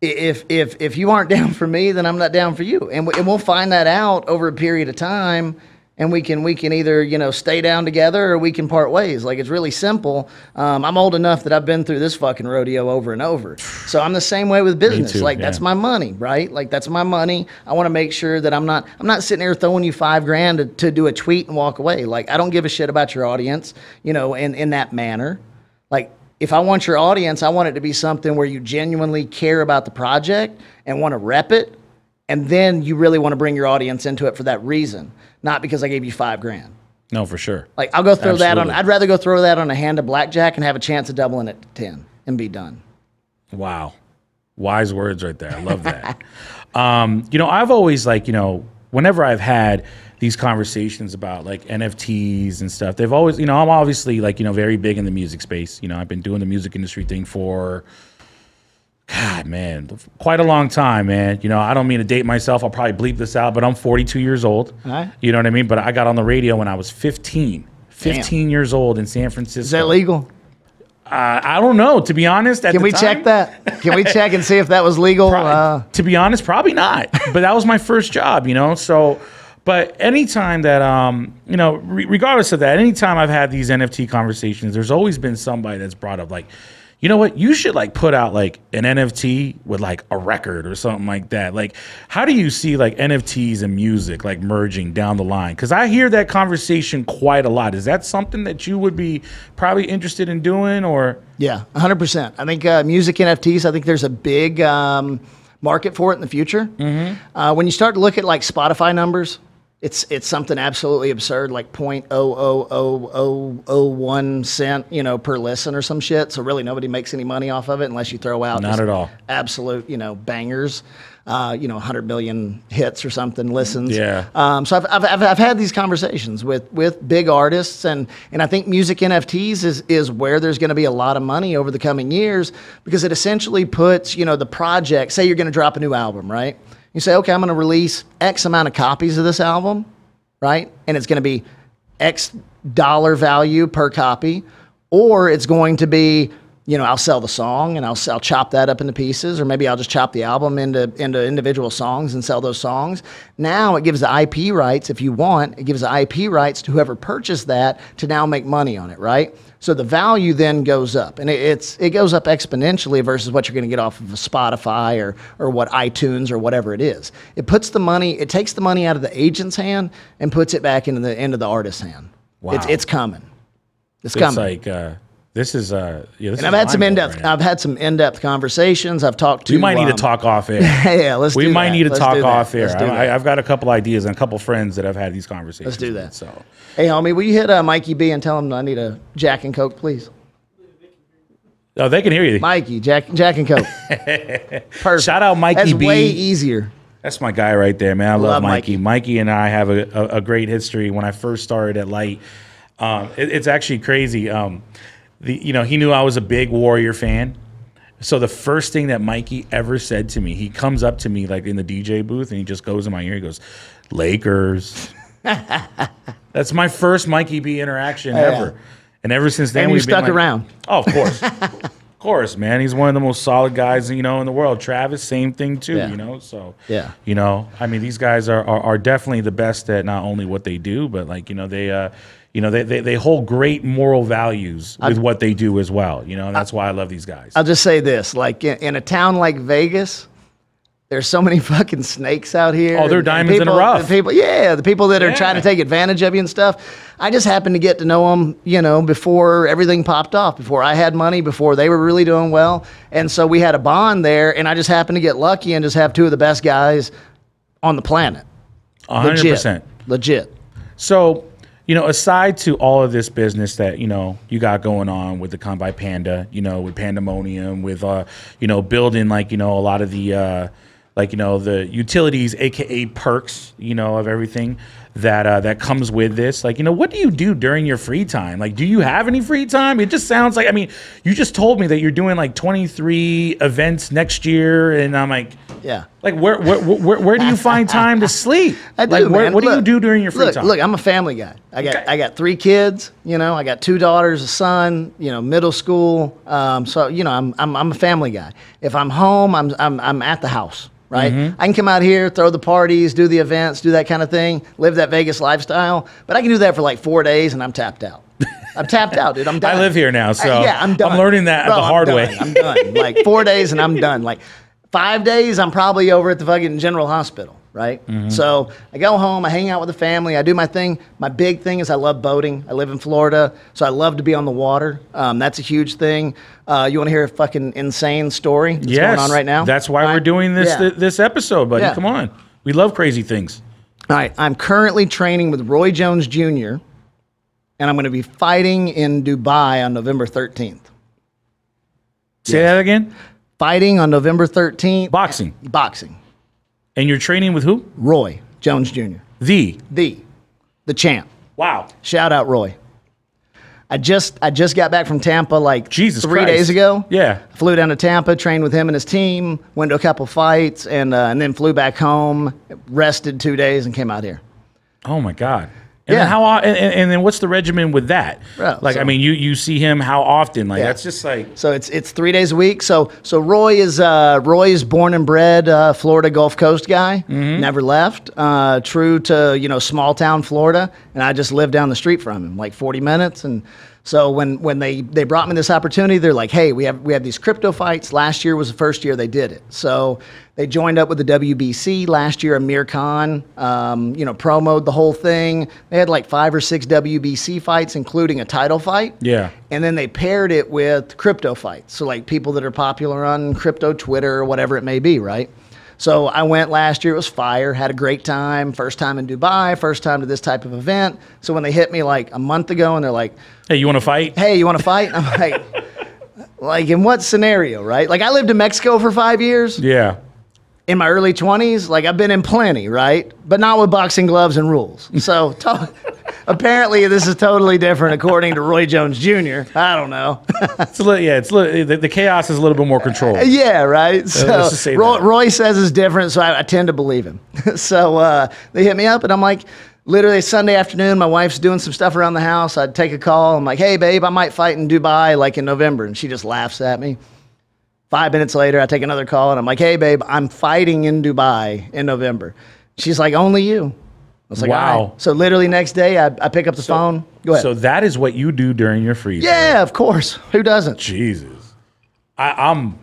Speaker 2: if if if you aren't down for me, then I'm not down for you, and, we, and we'll find that out over a period of time, and we can we can either you know stay down together or we can part ways. Like it's really simple. Um, I'm old enough that I've been through this fucking rodeo over and over, so I'm the same way with business.
Speaker 1: too,
Speaker 2: like that's my money, right? Like that's my money. I want to make sure that I'm not I'm not sitting here throwing you five grand to, to do a tweet and walk away. Like I don't give a shit about your audience, you know, in in that manner. Like if I want your audience, I want it to be something where you genuinely care about the project and want to rep it, and then you really want to bring your audience into it for that reason, not because I gave you five grand.
Speaker 1: No, for sure.
Speaker 2: Like I'll go throw that on. I'd rather go throw that on a hand of blackjack and have a chance of doubling it to ten and be done.
Speaker 1: Wow. Wise words right there. I love that. um, you know, I've always like, you know, whenever I've had these conversations about like NFTs and stuff, they've always, you know, I'm obviously like, you know, very big in the music space. You know, I've been doing the music industry thing for God, man, quite a long time, man. You know, I don't mean to date myself. I'll probably bleep this out, but I'm 42 years old.
Speaker 2: right.
Speaker 1: You know what I mean? But I got on the radio when I was 15. 15 years old in San Francisco.
Speaker 2: Is that legal?
Speaker 1: Uh, I don't know, to be honest. At
Speaker 2: Can we
Speaker 1: time,
Speaker 2: check that? Can we check and see if that was legal? Uh,
Speaker 1: to be honest, probably not. but that was my first job, you know. So, but anytime that, um, you know, re- regardless of that, anytime I've had these NFT conversations, there's always been somebody that's brought up like, you know what, you should like put out like an NFT with like a record or something like that. Like, how do you see like NFTs and music like merging down the line? Because I hear that conversation quite a lot. Is that something that you would be probably interested in doing, or?
Speaker 2: Yeah, 100%. I think uh, music NFTs, I think there's a big um, market for it in the future. Mm-hmm. Uh, when you start to look at like Spotify numbers, it's it's something absolutely absurd, like .0000001 cent, you know, per listen or some shit. So really, nobody makes any money off of it unless you throw out
Speaker 1: Not at all.
Speaker 2: absolute, you know, bangers. Uh, you know, 100 million hits or something listens.
Speaker 1: Yeah.
Speaker 2: Um, so I've, I've, I've, I've had these conversations with, with big artists, and, and I think music NFTs is, is where there's going to be a lot of money over the coming years because it essentially puts, you know, the project, say you're going to drop a new album, right? You say, okay, I'm going to release X amount of copies of this album, right? And it's going to be X dollar value per copy, or it's going to be, you know, I'll sell the song and I'll, I'll chop that up into pieces, or maybe I'll just chop the album into, into individual songs and sell those songs. Now it gives the IP rights, if you want, it gives the IP rights to whoever purchased that to now make money on it, right? So the value then goes up, and it, it's it goes up exponentially versus what you're going to get off of a Spotify or or what iTunes or whatever it is. It puts the money, it takes the money out of the agent's hand and puts it back into the into the artist's hand. It's
Speaker 1: Wow.
Speaker 2: it's coming. It's
Speaker 1: It's
Speaker 2: coming.
Speaker 1: like uh, this is uh, yeah. This
Speaker 2: and I've had some in depth.
Speaker 1: right.
Speaker 2: I've had some in depth conversations. I've talked to.
Speaker 1: We might need
Speaker 2: um,
Speaker 1: to talk off air.
Speaker 2: Yeah, let's.
Speaker 1: we might
Speaker 2: that.
Speaker 1: need to
Speaker 2: Let's
Speaker 1: talk off air. I, I've got a couple ideas and a couple friends that I've had these conversations.
Speaker 2: Let's do
Speaker 1: with,
Speaker 2: that.
Speaker 1: So
Speaker 2: Hey, homie, will you hit uh, Mikey B and tell him I need a Jack and Coke, please?
Speaker 1: oh, they can hear you.
Speaker 2: Mikey, Jack, Jack and Coke. Perfect.
Speaker 1: Shout out Mikey
Speaker 2: That's
Speaker 1: B.
Speaker 2: way easier.
Speaker 1: That's my guy right there, man. I love,
Speaker 2: Love
Speaker 1: Mikey.
Speaker 2: Mikey.
Speaker 1: Mikey and I have a, a, a great history. When I first started at Light, um, it- it's actually crazy. Um, the you know he knew I was a big Warrior fan. So the first thing that Mikey ever said to me, he comes up to me like in the DJ booth and he just goes in my ear. He goes, "Lakers." That's my first Mikey B interaction
Speaker 2: yeah.
Speaker 1: ever, and ever since then
Speaker 2: And
Speaker 1: we've been
Speaker 2: stuck
Speaker 1: like-
Speaker 2: around.
Speaker 1: Oh, of course. of course, man. He's one of the most solid guys, you know, in the world. Travis, same thing too,
Speaker 2: Yeah.
Speaker 1: you know. So
Speaker 2: Yeah.
Speaker 1: you know, I mean, these guys are, are are definitely the best at not only what they do, but like you know, they uh, you know, they they, they hold great moral values with what they do as well. You know, and that's why I love these guys.
Speaker 2: I'll just say this: like in, in a town like Vegas, There's so many fucking snakes out here.
Speaker 1: Oh, they're diamonds in the
Speaker 2: people-
Speaker 1: rough.
Speaker 2: The people, yeah, the people that are
Speaker 1: Yeah.
Speaker 2: trying to take advantage of you and stuff. I just happened to get to know them, you know, before everything popped off, before I had money, before they were really doing well, and so we had a bond there. And I just happened to get lucky and just have two of the best guys on the planet.
Speaker 1: A hundred
Speaker 2: Legit.
Speaker 1: percent.
Speaker 2: Legit.
Speaker 1: So, you know, aside to all of this business that you know you got going on with the Kanpai Panda, you know, with Pandemonium, with uh, you know, building like you know a lot of the uh, like you know the utilities, aka perks, you know, of everything that uh, that comes with this. Like, you know, what do you do during your free time? Like, do you have any free time? It just sounds like I mean, you just told me that you're doing like 23 events next year, and I'm like.
Speaker 2: Yeah.
Speaker 1: Like where where, where where do you find time to sleep?
Speaker 2: I do,
Speaker 1: like, where-
Speaker 2: man.
Speaker 1: What do you do during your free
Speaker 2: look,
Speaker 1: time?
Speaker 2: Look, I'm a family guy. I got
Speaker 1: Okay.
Speaker 2: I got three kids. You know, I got two daughters, a son. You know, middle school. Um, so you know, I'm I'm I'm a family guy. If I'm home, I'm I'm I'm at the house. Right,
Speaker 1: Mm-hmm.
Speaker 2: I can come out here, throw the parties, do the events, do that kind of thing, live that Vegas lifestyle. But I can do that for like four days, and I'm tapped out. I'm tapped out, dude. I'm done.
Speaker 1: I live here now, so
Speaker 2: I- yeah, I'm done.
Speaker 1: I'm learning that
Speaker 2: Bro,
Speaker 1: the
Speaker 2: I'm
Speaker 1: hard
Speaker 2: done.
Speaker 1: way.
Speaker 2: I'm done. Like four days and I'm done. Like five days, I'm probably over at the fucking general hospital, right?
Speaker 1: Mm-hmm.
Speaker 2: So I go home, I hang out with the family, I do my thing. My big thing is I love boating. I live in Florida, so I love to be on the water. Um, that's a huge thing. Uh, you want to hear a fucking insane story that's
Speaker 1: yes,
Speaker 2: going on right now?
Speaker 1: That's why
Speaker 2: All
Speaker 1: we're doing this
Speaker 2: Yeah.
Speaker 1: th- this episode, buddy.
Speaker 2: Yeah.
Speaker 1: Come on, we love crazy things.
Speaker 2: All right, I'm currently training with Roy Jones Jr., and I'm going to be fighting in Dubai on November 13th.
Speaker 1: Say that again.
Speaker 2: Fighting on November 13th.
Speaker 1: Boxing,
Speaker 2: Boxing.
Speaker 1: and you're training with who?
Speaker 2: Roy Jones Jr.,
Speaker 1: The
Speaker 2: the, the champ.
Speaker 1: wow.
Speaker 2: Shout out Roy. I just I just got back from Tampa like
Speaker 1: Jesus
Speaker 2: three
Speaker 1: Christ.
Speaker 2: days ago.
Speaker 1: Yeah.
Speaker 2: Flew down to Tampa, trained with him and his team, went to a couple fights, and uh, and then flew back home, rested two days, and came out here.
Speaker 1: Oh my god. And
Speaker 2: Yeah.
Speaker 1: then how? And, and, and then what's the regimen with that?
Speaker 2: Bro,
Speaker 1: like, I mean, you you see him how often? Like,
Speaker 2: Yeah.
Speaker 1: that's just like
Speaker 2: So it's it's three days a week. So so Roy is uh, Roy is born and bred uh, Florida Gulf Coast guy.
Speaker 1: Mm-hmm.
Speaker 2: Never left. Uh, true to you know small town Florida, and I just live down the street from him, like 40 minutes. And so when when they they brought me this opportunity, they're like, hey, we have we have these crypto fights. Last year was the first year they did it. So they joined up with the WBC last year. Amir Khan, um, you know, promoted the whole thing. They had like five or six WBC fights, including a title fight.
Speaker 1: Yeah.
Speaker 2: And then they paired it with crypto fights. So, like people that are popular on crypto Twitter or whatever it may be, right? So, I went last year. It was fire. Had a great time. First time in Dubai, first time to this type of event. So, when they hit me like a month ago and they're like,
Speaker 1: hey, you want to fight?
Speaker 2: hey, you want to fight? I'm like, like, in what scenario, right? Like, I lived in Mexico for five years
Speaker 1: Yeah.
Speaker 2: in my early 20s, like I've been in plenty, right? But not with boxing gloves and rules. So to- apparently this is totally different according to Roy Jones Jr. I don't know.
Speaker 1: It's a little, yeah. It's a little, the, the chaos is a little bit more controlled.
Speaker 2: yeah, right. So
Speaker 1: just say
Speaker 2: Roy. Roy says it's different, so I, I tend to believe him. so uh, they hit me up, and I'm like, literally Sunday afternoon, my wife's doing some stuff around the house. I'd take a call. I'm like, hey, babe, I might fight in Dubai like in November, and she just laughs at me. Five minutes later, I take another call, and I'm like, hey, babe, I'm fighting in Dubai in November. She's like, only you. I was like,
Speaker 1: Wow.
Speaker 2: "All right." So literally next day, I, I pick up the phone. Go ahead.
Speaker 1: So that is what you do during your free time.
Speaker 2: yeah, of course. Who doesn't?
Speaker 1: Jesus. I, I'm.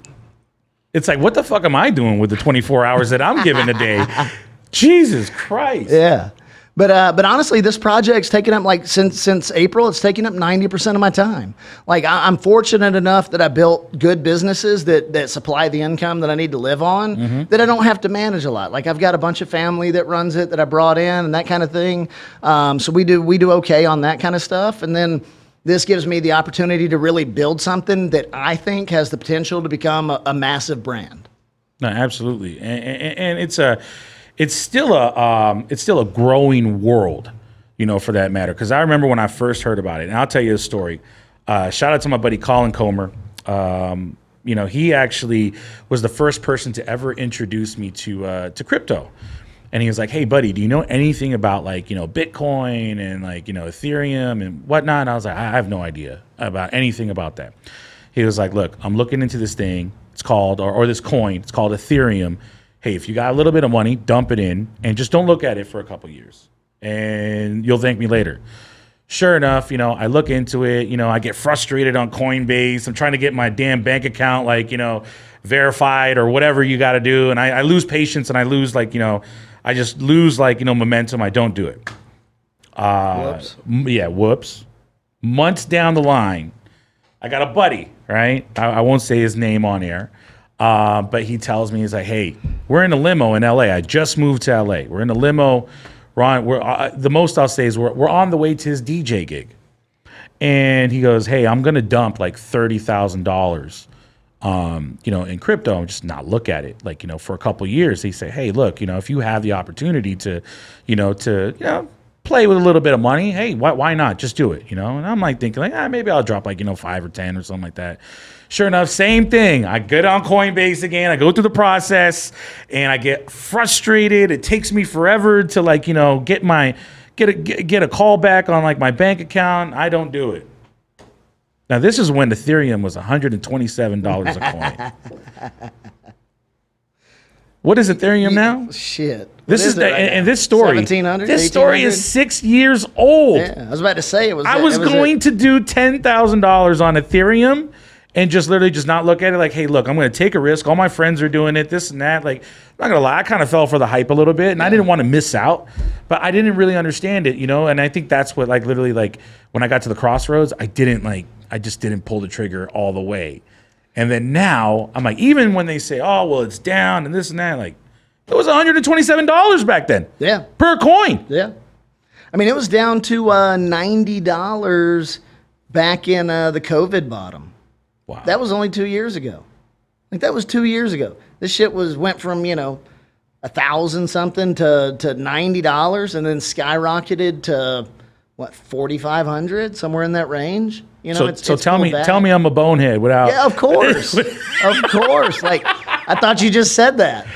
Speaker 1: It's like, what the fuck am I doing with the 24 hours that I'm given a day? Jesus Christ.
Speaker 2: Yeah. But uh, but honestly, this project's taken up like since since April. It's taken up ninety percent of my time. Like I, I'm fortunate enough that I built good businesses that that supply the income that I need to live on.
Speaker 1: Mm-hmm.
Speaker 2: That I don't have to manage a lot. Like I've got a bunch of family that runs it that I brought in and that kind of thing. Um, so we do we do okay on that kind of stuff. And then this gives me the opportunity to really build something that I think has the potential to become a, a massive brand.
Speaker 1: No, absolutely, and, and, and it's a, it's still a, um, it's still a growing world, you know, for that matter. Because I remember when I first heard about it, and I'll tell you a story. Uh, shout out to my buddy Colin Comer. Um, you know, he actually was the first person to ever introduce me to uh, to crypto. And he was like, "Hey, buddy, do you know anything about like you know Bitcoin and like you know Ethereum and whatnot?" And I was like, "I have no idea about anything about that." He was like, "Look, I'm looking into this thing. It's called or, or this coin. It's called Ethereum. Hey, if you got a little bit of money, dump it in and just don't look at it for a couple years, and you'll thank me later." Sure enough, you know, I look into it. You know, I get frustrated on Coinbase. I'm trying to get my damn bank account, like you know, verified or whatever you got to do, and I, I lose patience and I lose like you know, I just lose like you know momentum. I don't do it. Uh,
Speaker 2: Whoops.
Speaker 1: yeah, whoops. Months down the line, I got a buddy, right? I, I won't say his name on air, uh, but he tells me he's like, "Hey, we're in a limo in LA. I just moved to LA. We're in a limo. We're. We're uh, the most I'll say is we're we're on the way to his DJ gig." And he goes, "Hey, I'm gonna dump like thirty thousand dollars, um, you know, in crypto just not look at it. Like, you know, for a couple years, he say, hey, look, you know, if you have the opportunity to, you know, to, you know, play with a little bit of money, hey, why, why not? Just do it, you know? And I'm like thinking, like, ah, maybe I'll drop like, you know, five or 10 or something like that. Sure enough, same thing. I get on Coinbase again. I go through the process and I get frustrated. It takes me forever to like, you know, get my, get a, get, a call back on like my bank account. I don't do it. Now this is when Ethereum was $127 a coin. what is Ethereum now?
Speaker 2: Shit.
Speaker 1: This is,
Speaker 2: it
Speaker 1: the,
Speaker 2: right
Speaker 1: and, and this story.
Speaker 2: 1700
Speaker 1: This story is six years old.
Speaker 2: Yeah, I was about to say it was.
Speaker 1: I
Speaker 2: it
Speaker 1: was
Speaker 2: was
Speaker 1: going to do ten thousand dollars on Ethereum and just literally just not look at it like, hey, look, I'm going to take a risk. All my friends are doing it, this and that. Like, I'm not gonna lie, I kind of fell for the hype a little bit, and I didn't want to miss out, but I didn't really understand it, you know. And I think that's what, like, literally, like, when I got to the crossroads, I didn't like, I just didn't pull the trigger all the way. And then now I'm like, even when they say, oh, well, it's down and this and that, like, it was 127 dollars back then
Speaker 2: Yeah.
Speaker 1: per coin.
Speaker 2: Yeah. I mean, it was down to uh, ninety dollars back in uh, the COVID bottom.
Speaker 1: Wow.
Speaker 2: That was only two years ago. Like that was two years ago. This shit was went from you know a thousand something to to ninety dollars, and then skyrocketed to what forty five hundred somewhere in that range. You know,
Speaker 1: so,
Speaker 2: it's,
Speaker 1: so
Speaker 2: it's
Speaker 1: tell me,
Speaker 2: back.
Speaker 1: tell me, I'm a bonehead without.
Speaker 2: Yeah, of course, of course. Like I thought you just said that.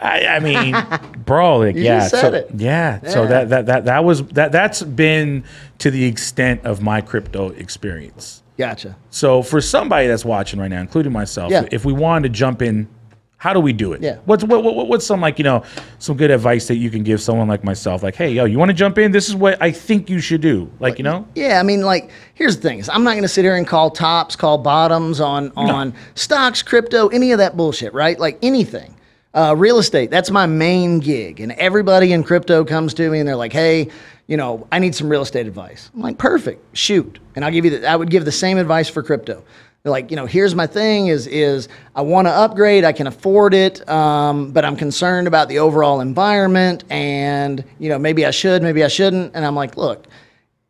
Speaker 1: I, I mean, bro, like
Speaker 2: You
Speaker 1: yeah,
Speaker 2: just said
Speaker 1: so,
Speaker 2: it.
Speaker 1: yeah. So that, that that that was that that's been to the extent of my crypto experience.
Speaker 2: Gotcha.
Speaker 1: So for somebody that's watching right now, including myself,
Speaker 2: Yeah.
Speaker 1: if we wanted to jump in, how do we do it?
Speaker 2: Yeah.
Speaker 1: What's what, what what's some like you know some good advice that you can give someone like myself? Like, hey, yo, you want to jump in? This is what I think you should do. Like, you know,
Speaker 2: Yeah, I mean, like, here's the thing: is I'm not going to sit here and call tops, call bottoms on on stocks, crypto, any of that bullshit, right? Like anything. Uh, real estate, that's my main gig, and everybody in crypto comes to me and they're like, "Hey, you know, I need some real estate advice." I'm like, "Perfect, shoot," and I'll give you. I would give the same advice for crypto. They're like, you know, here's my thing: is is I want to upgrade, I can afford it, um, but I'm concerned about the overall environment, and you know, maybe I should, maybe I shouldn't, and I'm like, look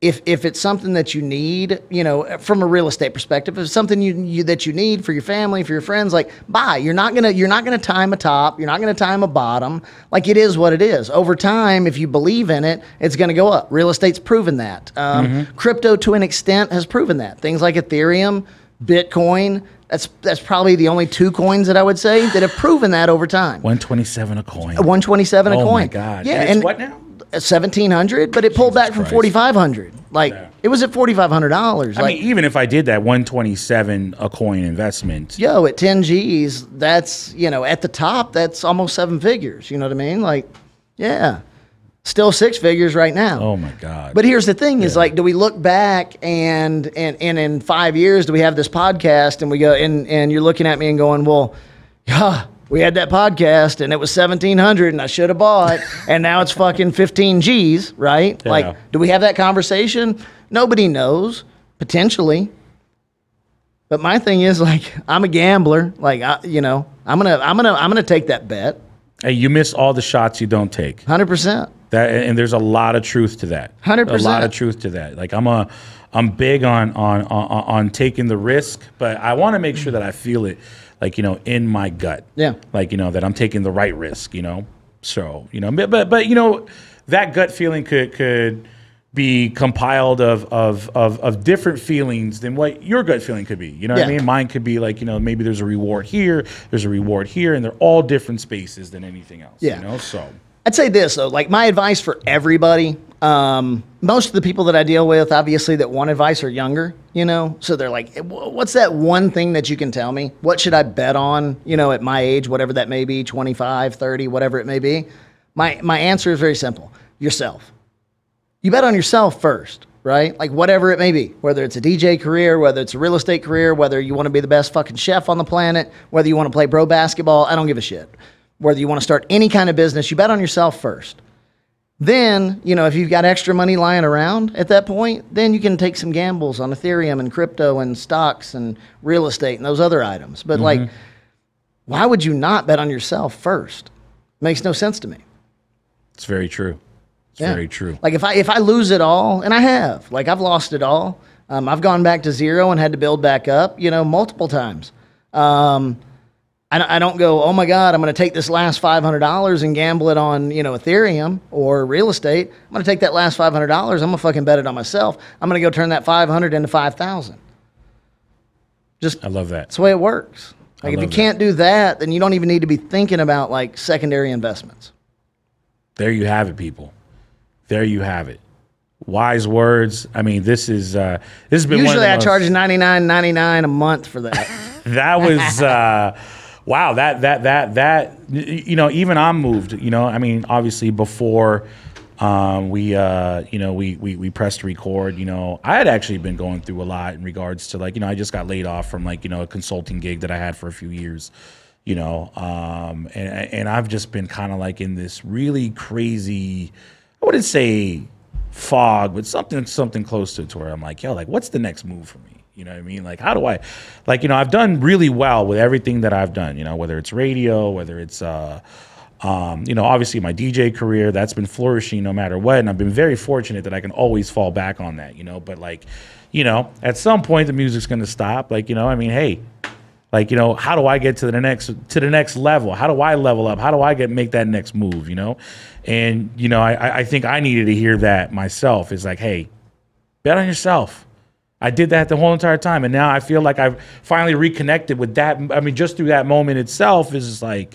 Speaker 2: if if it's something that you need, you know, from a real estate perspective, if it's something you, you that you need for your family, for your friends, like buy. You're not gonna you're not gonna time a top. You're not gonna time a bottom. Like it is what it is. Over time, if you believe in it, it's gonna go up. Real estate's proven that. Um, Crypto, to an extent, has proven that. Things like Ethereum, Bitcoin. That's that's probably the only two coins that I would say that have proven that over time.
Speaker 1: one twenty seven a coin.
Speaker 2: 127 a coin.
Speaker 1: Oh my. God.
Speaker 2: Yeah,
Speaker 1: And it's what now?
Speaker 2: Seventeen hundred, but it pulled back from
Speaker 1: Christ.
Speaker 2: forty five hundred. Like
Speaker 1: Yeah.
Speaker 2: it was at forty five hundred dollars.
Speaker 1: I
Speaker 2: Like
Speaker 1: mean, even if I did that one twenty seven a coin investment,
Speaker 2: yo, at ten G's, that's you know at the top, that's almost seven figures. You know what I mean? Like, yeah, still six figures right now.
Speaker 1: oh my god.
Speaker 2: But here's the thing: is like, do we look back and and and in five years, do we have this podcast and we go and and you're looking at me and going, well, yeah, we had that podcast and it was seventeen hundred and I should have bought, and now it's fucking fifteen G's, right?
Speaker 1: Yeah.
Speaker 2: Like, do we have that conversation? Nobody knows. Potentially. But my thing is like I'm a gambler. Like I, you know, I'm gonna I'm gonna I'm gonna take that bet.
Speaker 1: hey, you miss all the shots you don't take.
Speaker 2: Hundred percent.
Speaker 1: That and there's a lot of truth to that.
Speaker 2: 100%.
Speaker 1: A lot of truth to that. Like I'm a I'm big on on on, on taking the risk, but I want to make sure that I feel it like, you know, in my gut.
Speaker 2: Yeah.
Speaker 1: Like, you know, that I'm taking the right risk, you know. So, you know, but but, but you know, that gut feeling could could be compiled of, of of of different feelings than what your gut feeling could be. You know what I mean? Mine could be like, you know, maybe there's a reward here, there's a reward here, and they're all different spaces than anything else.
Speaker 2: Yeah.
Speaker 1: You know, so
Speaker 2: I'd say this though, like my advice for everybody. Um, most of the people that I deal with, obviously, that want advice are younger. You know, so they're like, "Eh, "What's that one thing that you can tell me? What should I bet on? You know, at my age, whatever that may be, 25, 30, whatever it may be." My my answer is very simple: yourself. You bet on yourself first, right? Like whatever it may be, whether it's a DJ career, whether it's a real estate career, whether you want to be the best fucking chef on the planet, whether you want to play pro basketball, I don't give a shit. Whether you want to start any kind of business, you bet on yourself first. Then, you know, if you've got extra money lying around at that point, then you can take some gambles on Ethereum and crypto and stocks and real estate and those other items. But like, why would you not bet on yourself first? Makes no sense to me.
Speaker 1: It's very true. It's
Speaker 2: Yeah.
Speaker 1: very true.
Speaker 2: Like if I if I lose it all, and I have, like I've lost it all. Um, I've gone back to zero and had to build back up, you know, multiple times. Um, I, don't- I don't go, oh my God, I'm going to take this last $500 and gamble it on, you know, Ethereum or real estate. I'm going to take that last $500. I'm going to fucking bet it on myself. I'm going to go turn that 500 into 5,000. Just
Speaker 1: I love that.
Speaker 2: that's the way it works. Like if you
Speaker 1: that.
Speaker 2: can't do that, then you don't even need to be thinking about like secondary investments.
Speaker 1: There you have it, people. There you have it. Wise words. I mean, this is uh this has been
Speaker 2: Usually I
Speaker 1: most-
Speaker 2: charge ninety nine ninety nine a month for that.
Speaker 1: that was uh wow that that that that you know even i'm moved you know i mean obviously before um we uh you know we we we pressed record you know i had actually been going through a lot in regards to like you know i just got laid off from like you know a consulting gig that i had for a few years you know um and and i've just been kind of like in this really crazy i wouldn't say fog but something something close to it to where i'm like yo like what's the next move for me you know what I mean? Like, how do I, like, you know, I've done really well with everything that I've done, you know, whether it's radio, whether it's, uh, um, you know, obviously my DJ career, that's been flourishing no matter what. And I've been very fortunate that I can always fall back on that, you know, but like, you know, at some point the music's to stop. Like, you know, I mean, hey, like, you know, how do I get to the next, to the next level? How do I level up? How do I get, make that next move, you know? And, you know, I- I think I needed to hear that myself is like, hey, bet on yourself. I did that the whole entire time, and now I feel like I've finally reconnected with that. I mean, just through that moment itself is just like,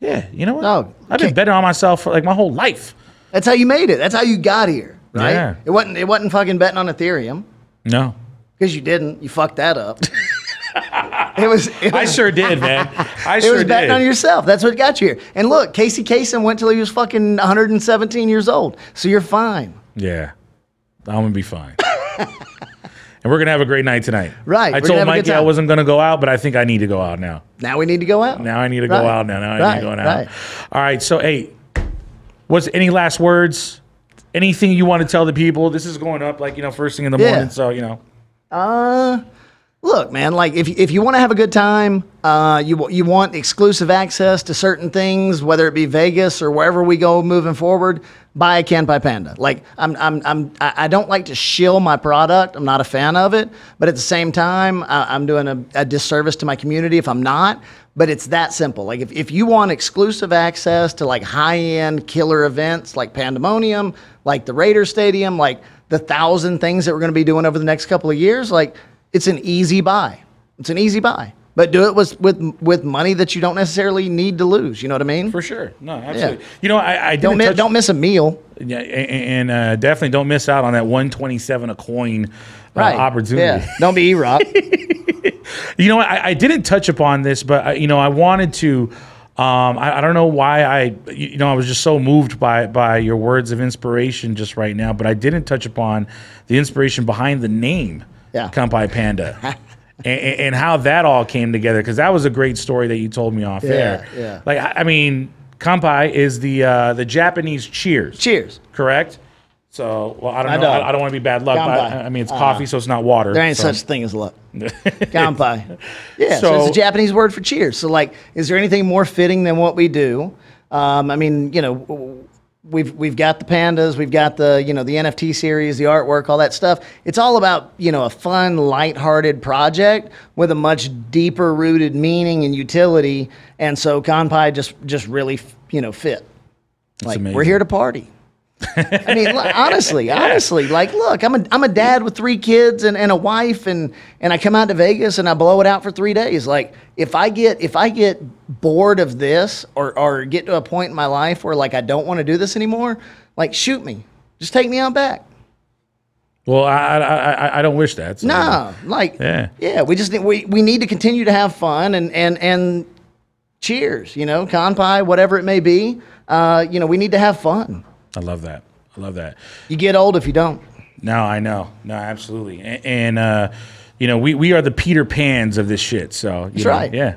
Speaker 1: yeah, you know what?
Speaker 2: No,
Speaker 1: I've been betting on myself for like my whole life.
Speaker 2: That's how you made it. That's how you got here, right?
Speaker 1: Yeah.
Speaker 2: It wasn't it wasn't fucking betting on Ethereum
Speaker 1: No,
Speaker 2: because you didn't. You fucked that up. it was it
Speaker 1: I sure did, man. I sure did.
Speaker 2: it was betting
Speaker 1: did.
Speaker 2: on yourself. That's what got you here. And look, Casey Kasem went till he was fucking 117 years old. So you're fine.
Speaker 1: yeah, I'm gonna be fine. and we're gonna have a great night tonight.
Speaker 2: Right,
Speaker 1: I told Mikey I wasn't gonna go out, but I think I need to go out now.
Speaker 2: Now we need to go out.
Speaker 1: Now I need to go out. Now, now I
Speaker 2: Right,
Speaker 1: need to go out.
Speaker 2: right.
Speaker 1: All right. So, hey, what's any last words? Anything you want to tell the people? This is going up like you know first thing in the
Speaker 2: Yeah.
Speaker 1: morning. So you know,
Speaker 2: Uh, look, man. Like, if if you want to have a good time, uh, you you want exclusive access to certain things, whether it be Vegas or wherever we go moving forward. Buy a Kanpai Panda. Like, I'm I'm I'm I don't like to shill my product. I'm not a fan of it, but at the same time, I, I'm doing a, a disservice to my community if I'm not. But it's that simple. Like, if, if you want exclusive access to like high end killer events like Pandemonium, like the Raider Stadium, like the thousand things that we're going to be doing over the next couple of years, like it's an easy buy. It's an easy buy. But do it with with with money that you don't necessarily need to lose. You know what I mean?
Speaker 1: for sure. No, absolutely. You know, I, I
Speaker 2: don't
Speaker 1: didn't
Speaker 2: miss,
Speaker 1: touch,
Speaker 2: don't miss a meal.
Speaker 1: Yeah, and, and uh, definitely don't miss out on that 127 a coin uh, opportunity.
Speaker 2: Yeah. Don't be Rock.
Speaker 1: You know, what? I, I didn't touch upon this, but I, you know, I wanted to. Um, I, I don't know why I, you know, I was just so moved by by your words of inspiration just right now, but I didn't touch upon the inspiration behind the name,
Speaker 2: Yeah.
Speaker 1: Kanpai Panda, and, and how that all came together. Because that was a great story that you told me off air.
Speaker 2: yeah.
Speaker 1: Like, I mean, Kampai is the uh, the Japanese cheers.
Speaker 2: Cheers.
Speaker 1: Correct. So, well, I don't
Speaker 2: I
Speaker 1: know.
Speaker 2: don't.
Speaker 1: I, don't want to be bad luck, but I, I mean, it's
Speaker 2: Uh,
Speaker 1: coffee, so it's not water.
Speaker 2: There ain't
Speaker 1: so.
Speaker 2: such thing as luck. Kanpai. Yeah, so,
Speaker 1: So-
Speaker 2: it's a Japanese word for cheers. So, like, is there anything more fitting than what we do? Um, I mean, you know, we've we've got the pandas, we've got the you know the NFT series, the artwork, all that stuff. It's all about you know a fun, lighthearted project with a much deeper rooted meaning and utility. And so, Kanpai just just really you know fit. Like we're here to party. I mean, honestly, honestly, like, look, I'm a I'm a dad with three kids and, and a wife, and and I come out to Vegas and I blow it out for three days. Like, if I get if I get bored of this or or get to a point in my life where like I don't want to do this anymore, like, shoot me, just take me out back.
Speaker 1: Well, I, I, I, I don't wish that. so-
Speaker 2: No, like,
Speaker 1: Yeah.
Speaker 2: yeah, we just need, we we need to continue to have fun and and and cheers, you know, kanpai, whatever it may be. Uh, you know, we need to have fun.
Speaker 1: I love that. I love that.
Speaker 2: You get old if you don't.
Speaker 1: No, I know. No, absolutely. A- And, uh, you know, we, we are the Peter Pans of this shit. So, you
Speaker 2: That's
Speaker 1: know,
Speaker 2: right.
Speaker 1: Yeah.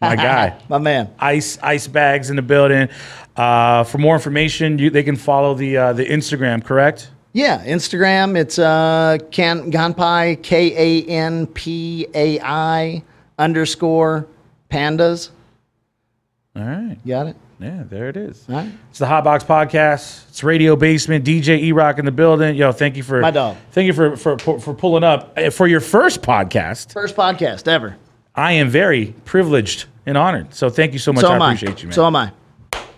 Speaker 1: My guy.
Speaker 2: My man.
Speaker 1: Ice Ice Bagz in the building. Uh, for more information, you, they can follow the uh, the Instagram, correct?
Speaker 2: Yeah, Instagram. It's uh, can Kanpai K A N P A I underscore pandas.
Speaker 1: All right.
Speaker 2: Got it.
Speaker 1: Yeah, there it is.
Speaker 2: Right.
Speaker 1: It's the Hot Box Podcast. It's Radio Basement. DJ E Rock in the building. Yo, thank you for
Speaker 2: My dog.
Speaker 1: Thank you for for for pulling up Uh, for your first podcast.
Speaker 2: First podcast ever.
Speaker 1: I am very privileged and honored. So thank you so much.
Speaker 2: So
Speaker 1: I
Speaker 2: am I.
Speaker 1: appreciate you, man.
Speaker 2: So am I.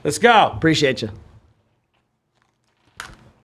Speaker 1: Let's go.
Speaker 2: Appreciate you.